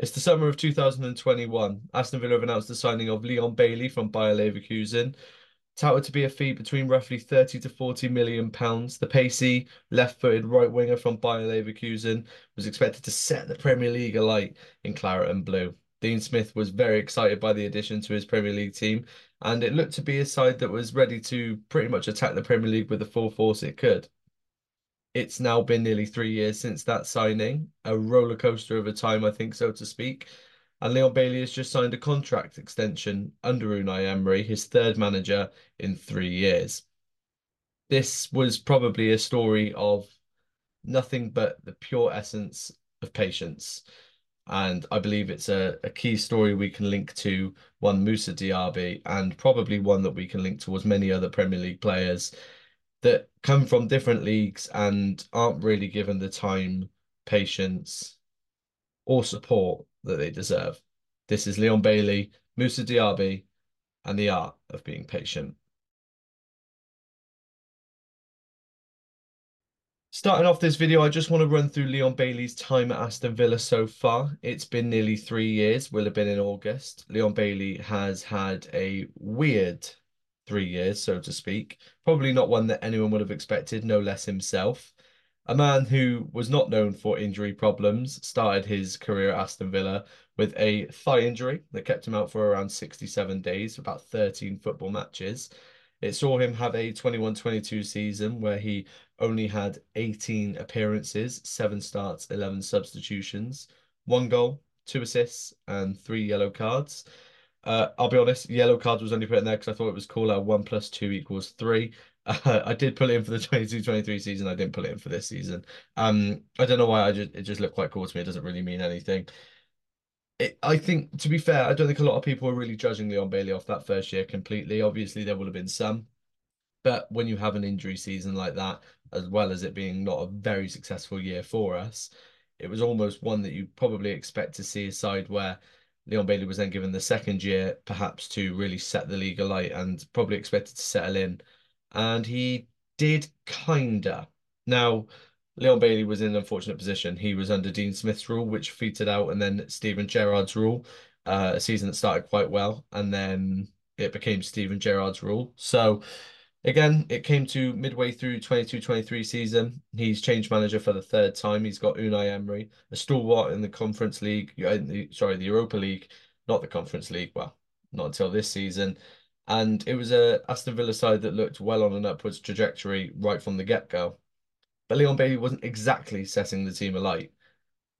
It's the summer of 2021. Aston Villa have announced the signing of Leon Bailey from Bayer Leverkusen, touted to be a fee between roughly 30 to 40 million pounds. The pacey, left-footed right winger from Bayer Leverkusen was expected to set the Premier League alight in claret and blue. Dean Smith was very excited by the addition to his Premier League team, and it looked to be a side that was ready to pretty much attack the Premier League with the full force it could. It's now been nearly three years since that signing, a roller coaster of a time, I think, so to speak. And Leon Bailey has just signed a contract extension under Unai Emery, his third manager in three years. This was probably a story of nothing but the pure essence of patience. And I believe it's a, a key story we can link to one Moussa Diaby and probably one that we can link towards many other Premier League players that come from different leagues and aren't really given the time, patience, or support that they deserve. This is Leon Bailey, Moussa Diaby, and the art of being patient. Starting off this video, I just want to run through Leon Bailey's time at Aston Villa so far. It's been nearly three years, will have been in August. Leon Bailey has had a weird three years, so to speak. Probably not one that anyone would have expected, no less himself. A man who was not known for injury problems started his career at Aston Villa with a thigh injury that kept him out for around 67 days, about 13 football matches. It saw him have a 21 22 season where he only had 18 appearances, seven starts, 11 substitutions, one goal, two assists, and three yellow cards. Uh, I'll be honest, yellow cards was only put in there because I thought it was cool. Uh, one plus two equals three. Uh, I did pull it in for the 22-23 season. I didn't pull it in for this season. Um, I don't know why. I just it just looked quite cool to me. It doesn't really mean anything. It, I think, to be fair, I don't think a lot of people are really judging Leon Bailey off that first year completely. Obviously, there would have been some, but when you have an injury season like that, as well as it being not a very successful year for us, it was almost one that you probably expect to see a side where Leon Bailey was then given the second year, perhaps to really set the league alight and probably expected to settle in. And he did kinda. Now, Leon Bailey was in an unfortunate position. He was under Dean Smith's rule, which featured out, and then Steven Gerrard's rule, uh, a season that started quite well, and then it became Steven Gerrard's rule. So Again, it came to midway through 22-23 season. He's changed manager for the third time. He's got Unai Emery, a stalwart in the Conference League, uh, the, sorry, the Europa League, not the Conference League. Well, not until this season. And it was a Aston Villa side that looked well on an upwards trajectory right from the get-go. But Leon Bailey wasn't exactly setting the team alight.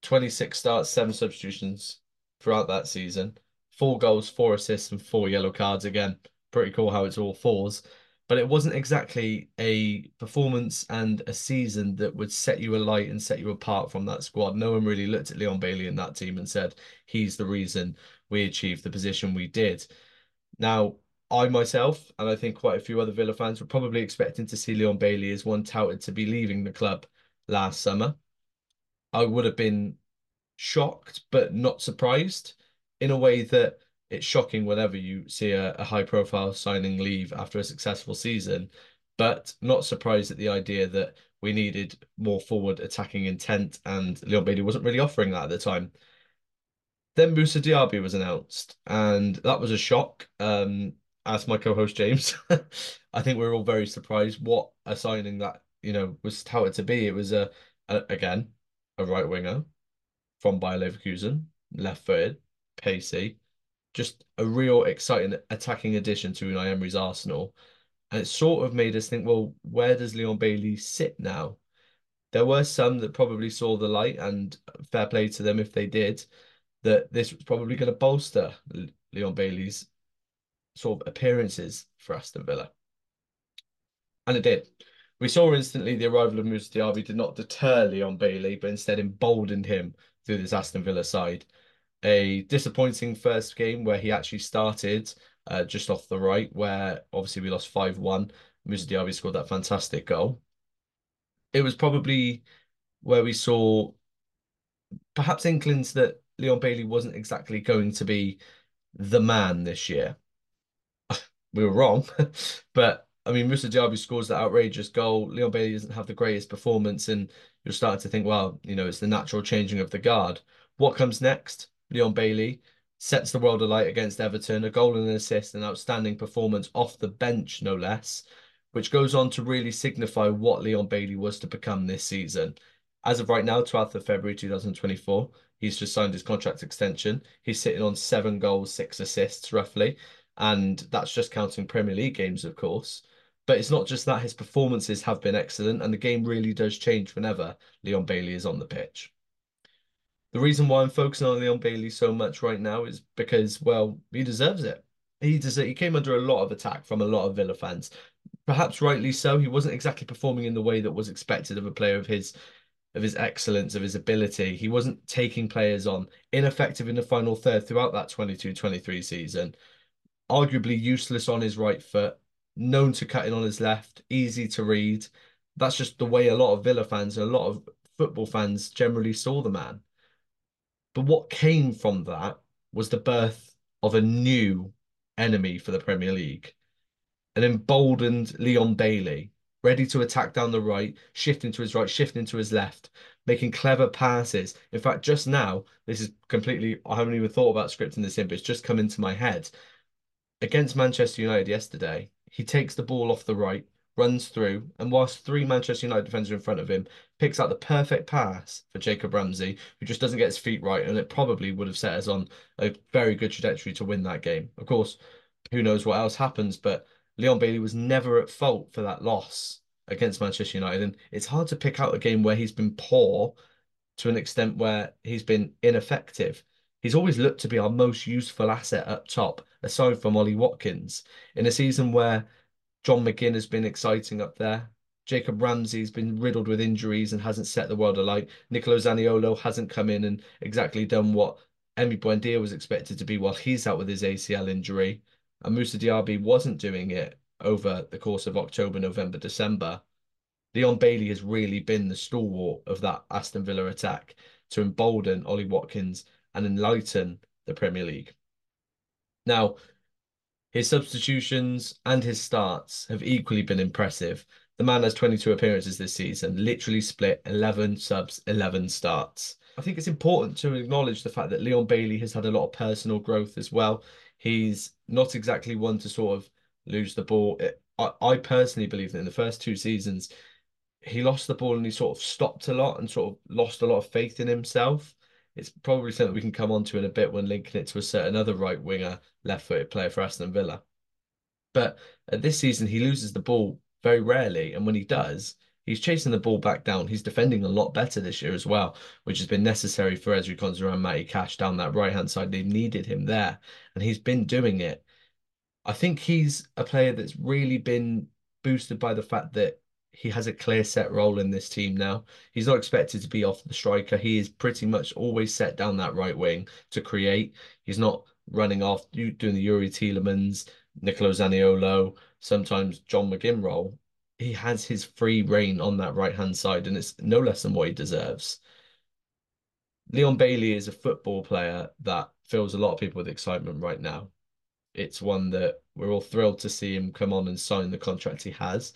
26 starts, seven substitutions throughout that season. Four goals, four assists, and four yellow cards. Again, pretty cool how it's all fours but it wasn't exactly a performance and a season that would set you alight and set you apart from that squad. No one really looked at Leon Bailey in that team and said, he's the reason we achieved the position we did. Now, I myself, and I think quite a few other Villa fans, were probably expecting to see Leon Bailey as one touted to be leaving the club last summer. I would have been shocked, but not surprised in a way that it's shocking whenever you see a, a high profile signing leave after a successful season, but not surprised at the idea that we needed more forward attacking intent, and Leon Bailey wasn't really offering that at the time. Then Moussa Diaby was announced, and that was a shock. Um, as my co-host James, I think we are all very surprised what a signing that you know was touted to be. It was a, a again a right winger from Bayer Leverkusen, left-footed, pacey, just a real exciting attacking addition to Unai Emery's Arsenal. And it sort of made us think, well, where does Leon Bailey sit now? There were some that probably saw the light, and fair play to them if they did, that this was probably going to bolster Leon Bailey's sort of appearances for Aston Villa. And it did. We saw instantly the arrival of Moussa Diaby did not deter Leon Bailey, but instead emboldened him through this Aston Villa side a disappointing first game where he actually started uh, just off the right, where obviously we lost 5 1. Moussa Diaby scored that fantastic goal. It was probably where we saw perhaps inklings that Leon Bailey wasn't exactly going to be the man this year. we were wrong, but I mean, Moussa Diaby scores that outrageous goal. Leon Bailey doesn't have the greatest performance, and you're starting to think, well, you know, it's the natural changing of the guard. What comes next? Leon Bailey sets the world alight against Everton, a goal and an assist, an outstanding performance off the bench, no less, which goes on to really signify what Leon Bailey was to become this season. As of right now, 12th of February 2024, he's just signed his contract extension. He's sitting on seven goals, six assists, roughly. And that's just counting Premier League games, of course. But it's not just that, his performances have been excellent, and the game really does change whenever Leon Bailey is on the pitch. The reason why I'm focusing on Leon Bailey so much right now is because, well, he deserves it. He deserves, he came under a lot of attack from a lot of Villa fans. Perhaps rightly so. He wasn't exactly performing in the way that was expected of a player of his of his excellence, of his ability. He wasn't taking players on, ineffective in the final third throughout that 22-23 season. Arguably useless on his right foot, known to cutting on his left, easy to read. That's just the way a lot of Villa fans, a lot of football fans generally saw the man. But what came from that was the birth of a new enemy for the Premier League, an emboldened Leon Bailey, ready to attack down the right, shifting to his right, shifting to his left, making clever passes. In fact, just now, this is completely, I haven't even thought about scripting this in, but it's just come into my head. Against Manchester United yesterday, he takes the ball off the right, runs through, and whilst three Manchester United defenders in front of him, picks out the perfect pass for Jacob Ramsey, who just doesn't get his feet right, and it probably would have set us on a very good trajectory to win that game. Of course, who knows what else happens, but Leon Bailey was never at fault for that loss against Manchester United, and it's hard to pick out a game where he's been poor to an extent where he's been ineffective. He's always looked to be our most useful asset up top, aside from Ollie Watkins, in a season where John McGinn has been exciting up there. Jacob Ramsey's been riddled with injuries and hasn't set the world alight. Nicolo Zaniolo hasn't come in and exactly done what Emi Buendia was expected to be while he's out with his ACL injury. And Moussa Diaby wasn't doing it over the course of October, November, December. Leon Bailey has really been the stalwart of that Aston Villa attack to embolden Ollie Watkins and enlighten the Premier League. Now, his substitutions and his starts have equally been impressive. The man has 22 appearances this season, literally split 11 subs, 11 starts. I think it's important to acknowledge the fact that Leon Bailey has had a lot of personal growth as well. He's not exactly one to sort of lose the ball. I, I personally believe that in the first two seasons, he lost the ball and he sort of stopped a lot and sort of lost a lot of faith in himself. It's probably something we can come on to in a bit when linking it to a certain other right winger, left footed player for Aston Villa. But this season, he loses the ball very rarely. And when he does, he's chasing the ball back down. He's defending a lot better this year as well, which has been necessary for Ezri Konsa and Matty Cash down that right hand side. They needed him there, and he's been doing it. I think he's a player that's really been boosted by the fact that he has a clear set role in this team now. He's not expected to be off the striker. He is pretty much always set down that right wing to create. He's not running off doing the Youri Tielemans, Nicolo Zaniolo, sometimes John McGinn role. He has his free reign on that right hand side, and it's no less than what he deserves. Leon Bailey is a football player that fills a lot of people with excitement right now. It's one that we're all thrilled to see him come on and sign the contract he has.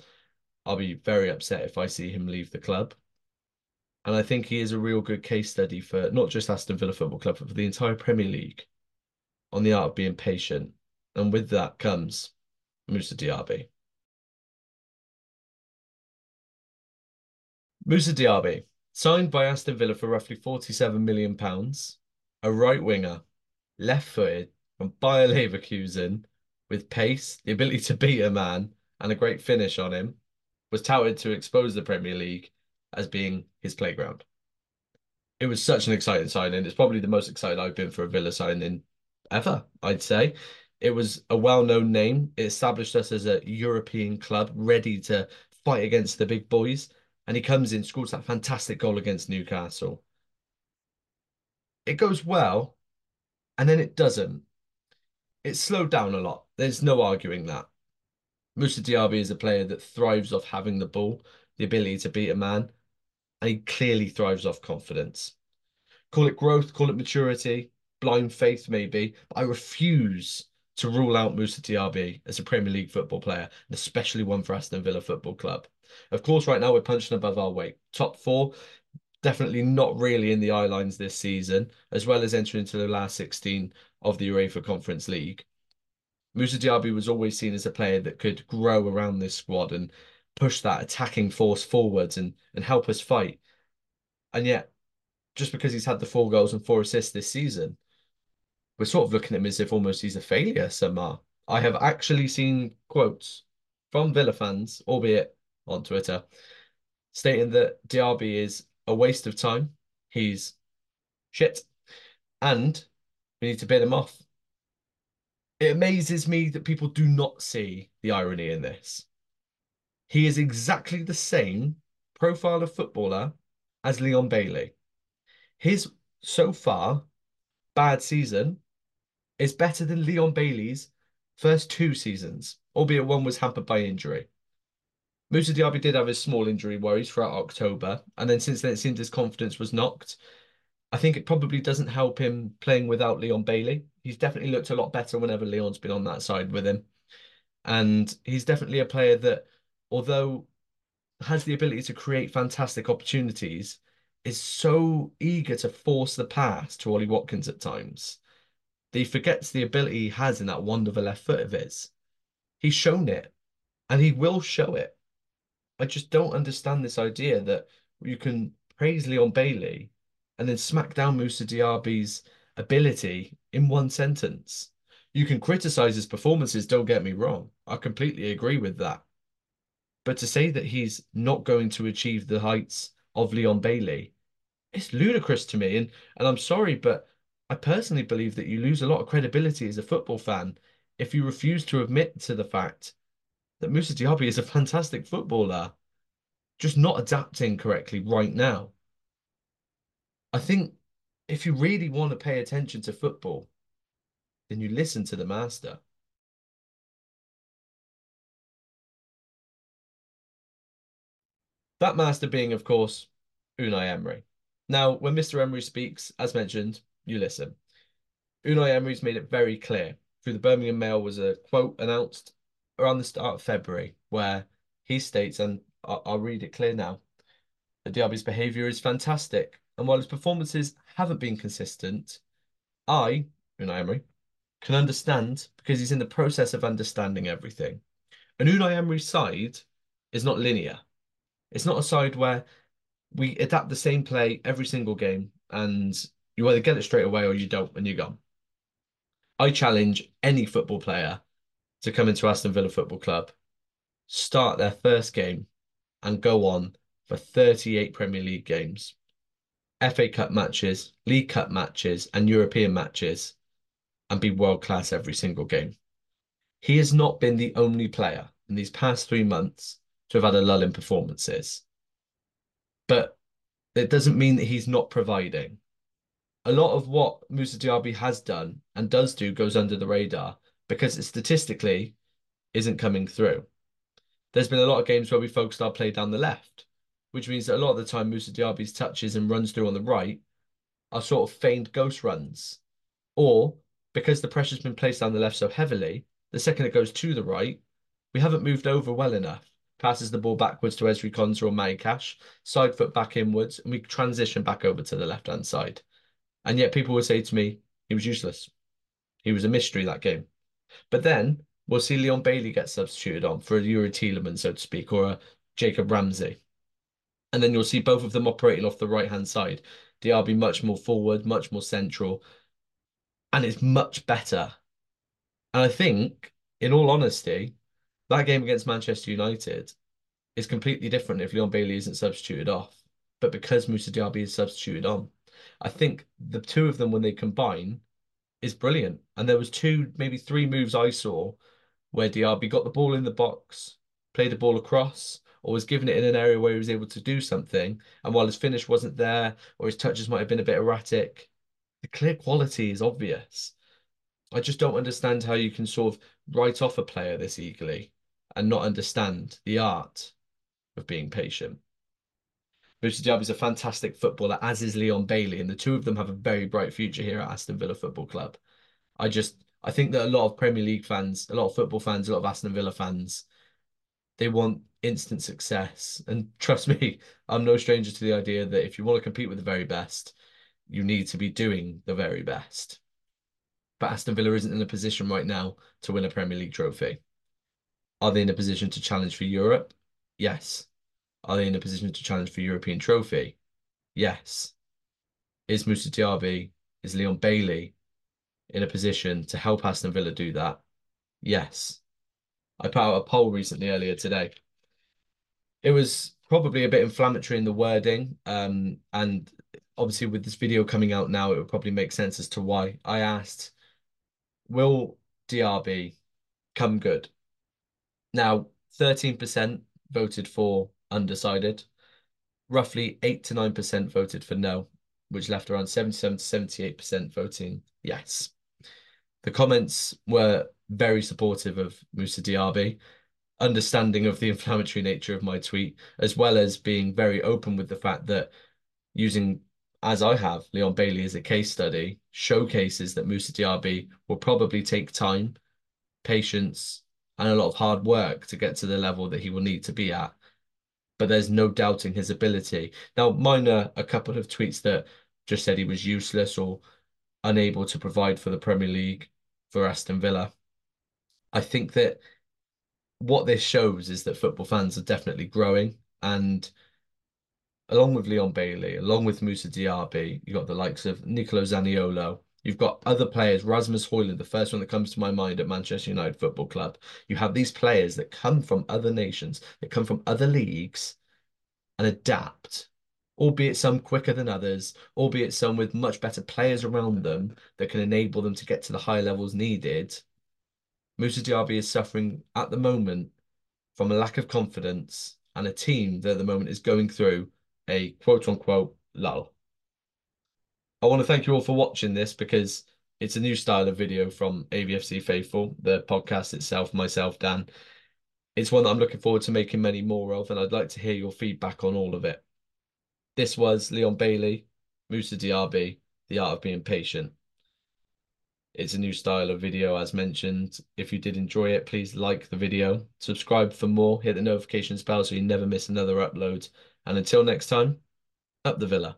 I'll be very upset if I see him leave the club. And I think he is a real good case study for not just Aston Villa Football Club, but for the entire Premier League on the art of being patient. And with that comes Moussa Diaby. Moussa Diaby, signed by Aston Villa for roughly £47 million, a right winger, left footed from Bayer Leverkusen, with pace, the ability to beat a man, and a great finish on him was touted to expose the Premier League as being his playground. It was such an exciting signing. It's probably the most excited I've been for a Villa signing ever, I'd say. It was a well-known name. It established us as a European club ready to fight against the big boys. And he comes in, scores that fantastic goal against Newcastle. It goes well, and then it doesn't. It slowed down a lot. There's no arguing that. Moussa Diaby is a player that thrives off having the ball, the ability to beat a man, and he clearly thrives off confidence. Call it growth, call it maturity, blind faith maybe, but I refuse to rule out Moussa Diaby as a Premier League football player, and especially one for Aston Villa Football Club. Of course, right now we're punching above our weight. Top four, definitely not really in the eye lines this season, as well as entering into the last 16 of the UEFA Conference League. Moussa Diaby was always seen as a player that could grow around this squad and push that attacking force forwards and, and help us fight. And yet, just because he's had the four goals and four assists this season, we're sort of looking at him as if almost he's a failure somehow. I have actually seen quotes from Villa fans, albeit on Twitter, stating that Diaby is a waste of time. He's shit. And we need to bid him off. It amazes me that people do not see the irony in this. He is exactly the same profile of footballer as Leon Bailey. His so far bad season is better than Leon Bailey's first two seasons, albeit one was hampered by injury. Moussa Diaby did have his small injury worries throughout October, and then since then it seemed his confidence was knocked. I think it probably doesn't help him playing without Leon Bailey. He's definitely looked a lot better whenever Leon's been on that side with him. And he's definitely a player that, although has the ability to create fantastic opportunities, is so eager to force the pass to Ollie Watkins at times that he forgets the ability he has in that wonderful left foot of his. He's shown it and he will show it. I just don't understand this idea that you can praise Leon Bailey and then smack down Moussa Diaby's ability in one sentence. You can criticize his performances, don't get me wrong. I completely agree with that. But to say that he's not going to achieve the heights of Leon Bailey, it's ludicrous to me. And and I'm sorry, but I personally believe that you lose a lot of credibility as a football fan if you refuse to admit to the fact that Moussa Diaby is a fantastic footballer, just not adapting correctly right now. I think if you really want to pay attention to football, then you listen to the master. That master being, of course, Unai Emery. Now, when Mr. Emery speaks, as mentioned, you listen. Unai Emery's made it very clear through the Birmingham Mail was a quote announced around the start of February where he states, and I'll, read it clear now, that Diaby's behaviour is fantastic. And while his performances haven't been consistent, I, Unai Emery, can understand because he's in the process of understanding everything. And Unai Emery's side is not linear. It's not a side where we adapt the same play every single game and you either get it straight away or you don't and you're gone. I challenge any football player to come into Aston Villa Football Club, start their first game, and go on for 38 Premier League games, FA Cup matches, League Cup matches, and European matches, and be world class every single game. He has not been the only player in these past three months to have had a lull in performances. But it doesn't mean that he's not providing a lot of what Moussa Diaby has done and does do goes under the radar because it statistically isn't coming through. There's been a lot of games where we focused our play down the left, which means that a lot of the time Moussa Diaby's touches and runs through on the right are sort of feigned ghost runs. Or because the pressure's been placed down the left so heavily, the second it goes to the right, we haven't moved over well enough. Passes the ball backwards to Ezri Konsa or Matty Cash, side foot back inwards, and we transition back over to the left hand side. And yet people would say to me, he was useless. He was a mystery that game. But then we'll see Leon Bailey get substituted on for a Youri Tielemans, so to speak, or a Jacob Ramsey. And then you'll see both of them operating off the right hand side. Diaby much more forward, much more central, and it's much better. And I think, in all honesty, that game against Manchester United is completely different if Leon Bailey isn't substituted off. But because Moussa Diaby is substituted on, I think the two of them when they combine is brilliant. And there was two, maybe three moves I saw where Diaby got the ball in the box, played the ball across, or was given it in an area where he was able to do something. And while his finish wasn't there, or his touches might have been a bit erratic, the clear quality is obvious. I just don't understand how you can sort of write off a player this eagerly and not understand the art of being patient. Moussa Diaby is a fantastic footballer, as is Leon Bailey, and the two of them have a very bright future here at Aston Villa Football Club. I just I think that a lot of Premier League fans, a lot of football fans, a lot of Aston Villa fans, they want instant success. And trust me, I'm no stranger to the idea that if you want to compete with the very best, you need to be doing the very best. But Aston Villa isn't in a position right now to win a Premier League trophy. Are they in a position to challenge for Europe? Yes. Are they in a position to challenge for European trophy? Yes. Is Moussa Diaby, is Leon Bailey in a position to help Aston Villa do that? Yes. I put out a poll recently earlier today. It was probably a bit inflammatory in the wording, um, and obviously with this video coming out now, it would probably make sense as to why. I asked, will Diaby come good? Now, 13% voted for undecided. Roughly 8 to 9% voted for no, which left around 77 to 78% voting yes. The comments were very supportive of Moussa Diaby, understanding of the inflammatory nature of my tweet, as well as being very open with the fact that using, as I have, Leon Bailey as a case study, showcases that Moussa Diaby will probably take time, patience, and a lot of hard work to get to the level that he will need to be at. But there's no doubting his ability. Now, mine are a couple of tweets that just said he was useless or unable to provide for the Premier League for Aston Villa. I think that what this shows is that football fans are definitely growing and along with Leon Bailey, along with Moussa Diaby, you've got the likes of Nicolo Zaniolo. You've got other players, Rasmus Højlund, the first one that comes to my mind at Manchester United Football Club. You have these players that come from other nations, that come from other leagues and adapt, albeit some quicker than others, albeit some with much better players around them that can enable them to get to the high levels needed. Moussa Diaby is suffering at the moment from a lack of confidence and a team that at the moment is going through a quote unquote lull. I want to thank you all for watching this because it's a new style of video from AVFC Faithful, the podcast itself, myself, Dan. It's one that I'm looking forward to making many more of, and I'd like to hear your feedback on all of it. This was Leon Bailey, Moussa Diaby, The Art of Being Patient. It's a new style of video, as mentioned. If you did enjoy it, please like the video, subscribe for more, hit the notifications bell so you never miss another upload. And until next time, up the villa.